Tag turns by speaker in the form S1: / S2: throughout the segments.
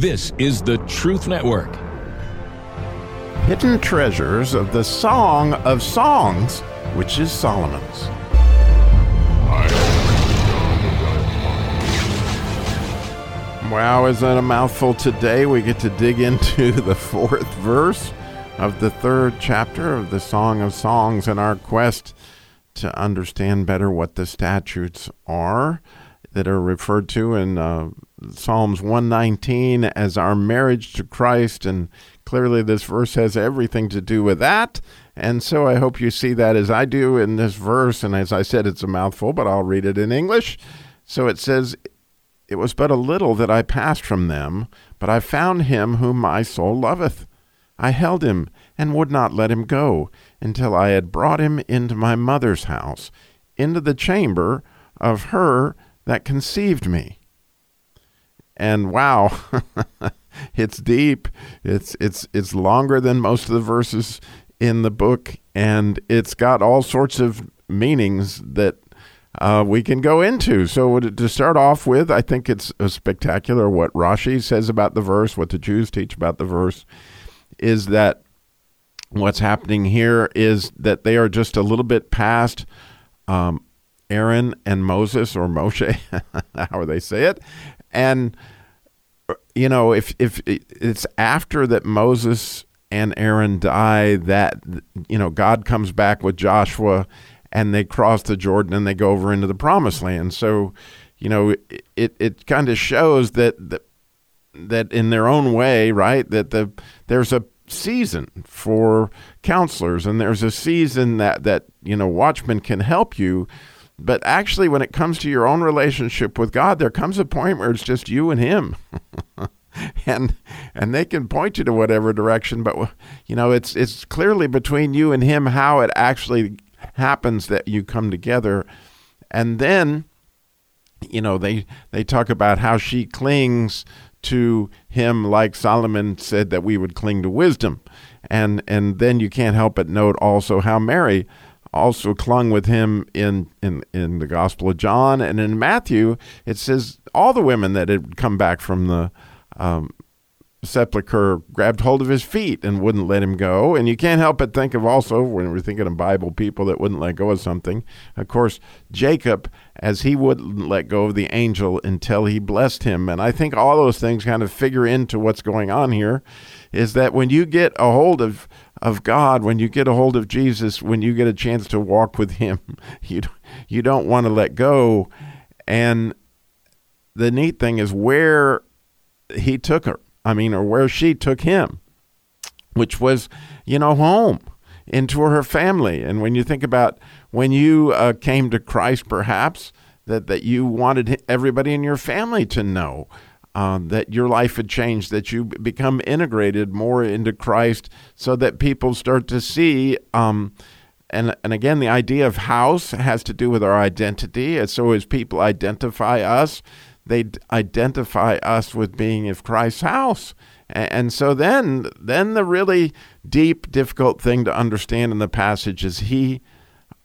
S1: This is the Truth Network.
S2: Hidden treasures of the Song of Songs, which is Solomon's. Wow, is that a mouthful today? We get to dig into the fourth verse of the third chapter of the Song of Songs in our quest to understand better what the statutes are that are referred to in uh, Psalms 119 as our marriage to Christ. And clearly, this verse has everything to do with that. And so I hope you see that as I do in this verse. And as I said, it's a mouthful, but I'll read it in English. So it says, it was but a little that I passed from them, but I found him whom my soul loveth. I held him and would not let him go until I had brought him into my mother's house, into the chamber of her that conceived me. And wow, it's deep. It's it's it's longer than most of the verses in the book, and it's got all sorts of meanings that uh, we can go into. So, to start off with, I think it's spectacular what Rashi says about the verse, what the Jews teach about the verse, is that what's happening here is that they are just a little bit past um, Aaron and Moses or Moshe, however they say it. And, uh, you know, if, if it's after that Moses and Aaron die that, you know, God comes back with Joshua and they cross the Jordan and they go over into the promised land. So, you know, it it kind of shows that that that in their own way, right? That the there's a season for counselors and there's a season that that you know watchmen can help you. But actually, when it comes to your own relationship with God, there comes a point where it's just you and Him. and and they can point you to whatever direction but you know it's it's clearly between you and him how it actually happens that you come together. And then, you know, they, they talk about how she clings to him like Solomon said that we would cling to wisdom. And, and then you can't help but note also how Mary also clung with him in, in, in the Gospel of John. And in Matthew, it says all the women that had come back from the um, sepulcher grabbed hold of his feet and wouldn't let him go. And you can't help but think of also, when we're thinking of Bible people that wouldn't let go of something, of course, Jacob, as he wouldn't let go of the angel until he blessed him. And I think all those things kind of figure into what's going on here is that when you get a hold of of God, when you get a hold of Jesus, when you get a chance to walk with him, you you don't want to let go. And the neat thing is where he took her I mean, or where she took him, which was, you know, home into her family. And when you think about when you uh, came to Christ, perhaps that, that you wanted everybody in your family to know um, that your life had changed, that you become integrated more into Christ so that people start to see. Um, and, and again, the idea of house has to do with our identity. And so as people identify us, they identify us with being of Christ's house. And so then, then the really deep, difficult thing to understand in the passage is he,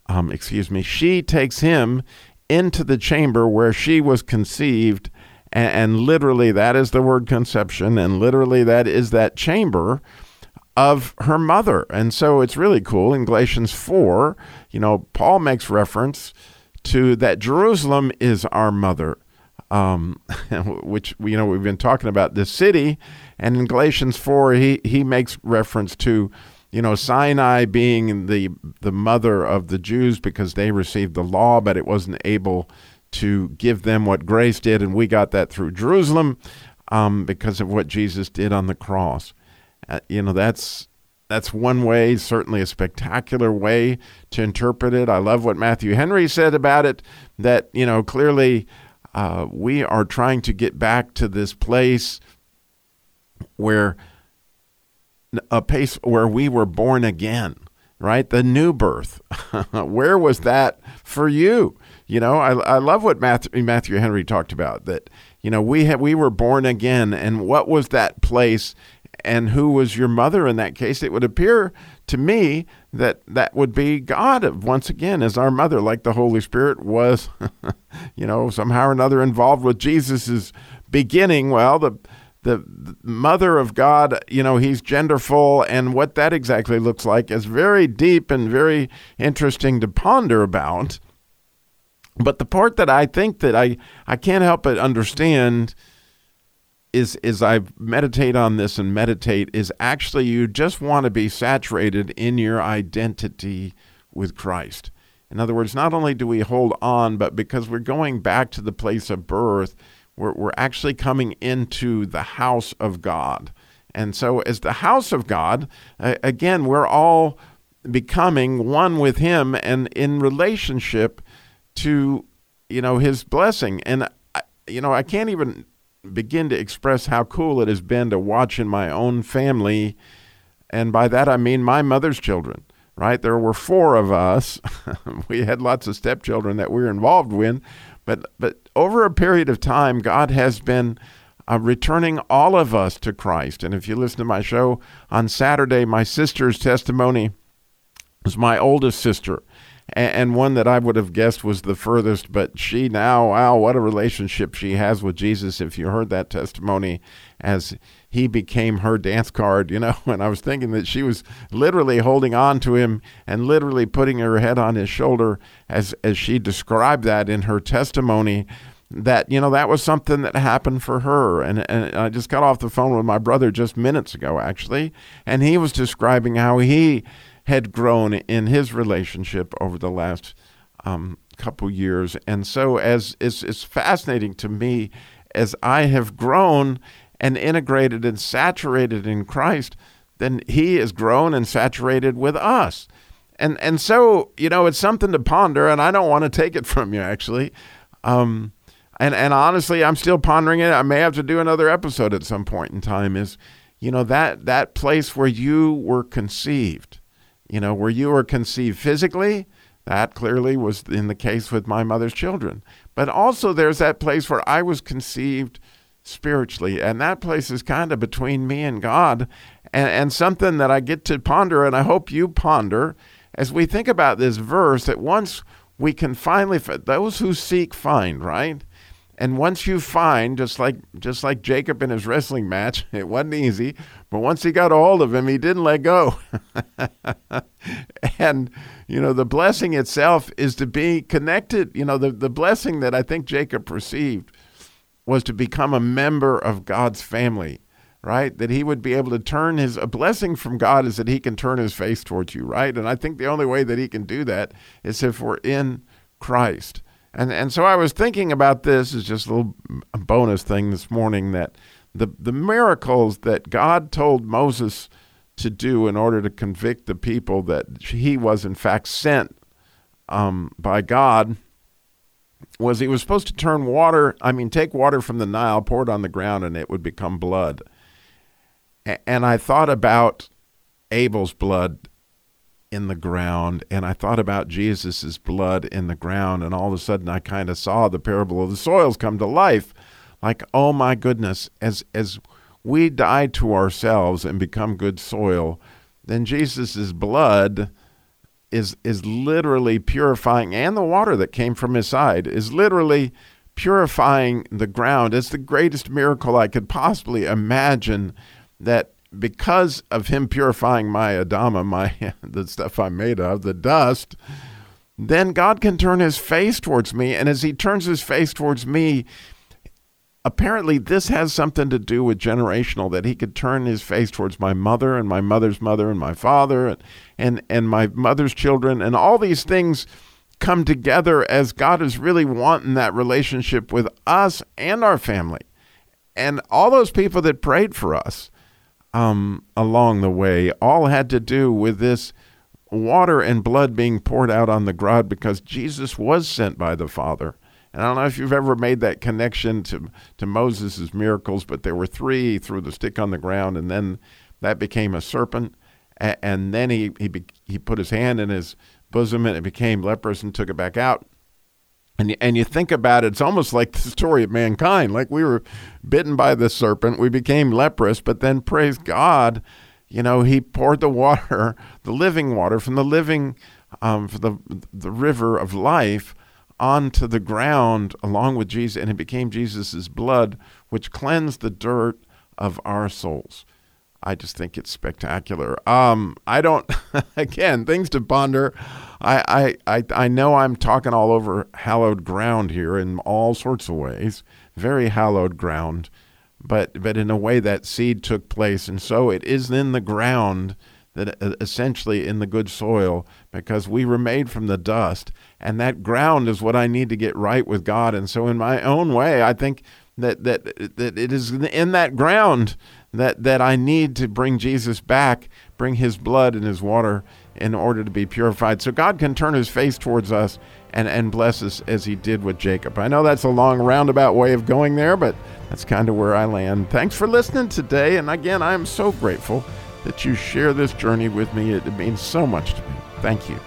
S2: um, excuse me, she takes him into the chamber where she was conceived, and, and literally that is the word conception, and literally that is that chamber of her mother. And so it's really cool. In Galatians 4, you know, Paul makes reference to that Jerusalem is our mother um, which you know we've been talking about this city, and in Galatians four he he makes reference to you know Sinai being the the mother of the Jews because they received the law, but it wasn't able to give them what grace did, and we got that through Jerusalem um, because of what Jesus did on the cross. Uh, you know that's that's one way, certainly a spectacular way to interpret it. I love what Matthew Henry said about it. That you know clearly uh, we are trying to get back to this place where a place where we were born again, right? The new birth. where was that for you? You know, I, I love what Matthew, Matthew Henry talked about that, you know, we have, we were born again. And what was that place and who was your mother in that case? It would appear to me that that would be God once again as our mother, like the Holy Spirit was, you know, somehow or another involved with Jesus's beginning. Well, the the, the mother of God, you know, he's genderful, and what that exactly looks like is very deep and very interesting to ponder about. But the part that I think that I, I can't help but understand is is I meditate on this and meditate is actually you just want to be saturated in your identity with Christ. In other words, not only do we hold on, but because we're going back to the place of birth, we're, we're actually coming into the house of God. And so, as the house of God, again, we're all becoming one with Him and in relationship to, you know, His blessing. And, you know, I can't even begin to express how cool it has been to watch in my own family. And by that, I mean my mother's children right? There were four of us. we had lots of stepchildren that we were involved with, but but over a period of time, God has been uh, returning all of us to Christ. And if you listen to my show on Saturday, my sister's testimony was my oldest sister. And one that I would have guessed was the furthest, but she now, wow, what a relationship she has with Jesus. If you heard that testimony, as he became her dance card, you know. And I was thinking that she was literally holding on to him and literally putting her head on his shoulder as as she described that in her testimony that you know that was something that happened for her and and I just got off the phone with my brother just minutes ago actually and he was describing how he had grown in his relationship over the last um, couple years and so as it's, it's fascinating to me as I have grown and integrated and saturated in Christ, then He is grown and saturated with us. And and so you know it's something to ponder, and I don't want to take it from you actually. Um, and and honestly, I'm still pondering it. I may have to do another episode at some point in time. Is you know that that place where you were conceived, you know where you were conceived physically. That clearly was in the case with my mother's children. But also, there's that place where I was conceived spiritually. And that place is kind of between me and God, and, and something that I get to ponder, and I hope you ponder as we think about this verse that once we can finally, those who seek find, right? And once you find, just like just like Jacob in his wrestling match, it wasn't easy, but once he got a hold of him, he didn't let go. and you know, the blessing itself is to be connected. You know, the, the blessing that I think Jacob received was to become a member of God's family, right? That he would be able to turn his a blessing from God is that he can turn his face towards you, right? And I think the only way that he can do that is if we're in Christ. And and so I was thinking about this as just a little bonus thing this morning that the the miracles that God told Moses to do in order to convict the people that he was in fact sent um, by God was he was supposed to turn water, I mean, take water from the Nile, pour it on the ground, and it would become blood. And I thought about Abel's blood in the ground, and I thought about Jesus' blood in the ground, and all of a sudden I kind of saw the parable of the soils come to life. Like, oh my goodness, as as we die to ourselves and become good soil, then Jesus' blood is is literally purifying and the water that came from his side is literally purifying the ground. It's the greatest miracle I could possibly imagine that because of him purifying my Adama, my the stuff I'm made of, the dust, then God can turn his face towards me. And as he turns his face towards me, apparently this has something to do with generational that he could turn his face towards my mother and my mother's mother and my father and and, and my mother's children and all these things come together as God is really wanting that relationship with us and our family and all those people that prayed for us um, along the way all had to do with this water and blood being poured out on the ground because Jesus was sent by the Father and I don't know if you've ever made that connection to to Moses' miracles, but there were three. Threw the stick on the ground, and then that became a serpent. And, and then he he he put his hand in his bosom, and it became leprous, and took it back out. And and you think about it, it's almost like the story of mankind. Like we were bitten by the serpent, we became leprous, but then praise God, you know, He poured the water, the living water from the living, um, for the the river of life onto the ground along with Jesus, and it became Jesus' blood, which cleansed the dirt of our souls. I just think it's spectacular. Um, I don't, again, things to ponder. I, I, I, I know I'm talking all over hallowed ground here in all sorts of ways, very hallowed ground, but, but in a way that seed took place. And so it is in the ground that uh, essentially in the good soil because we were made from the dust and that ground is what I need to get right with God and so in my own way I think that that that it is in that ground that that I need to bring Jesus back, bring his blood and his water in order to be purified. So God can turn his face towards us and, and bless us as he did with Jacob. I know that's a long roundabout way of going there, but that's kind of where I land. Thanks for listening today. And again, I am so grateful that you share this journey with me. It, it means so much to me. Thank you.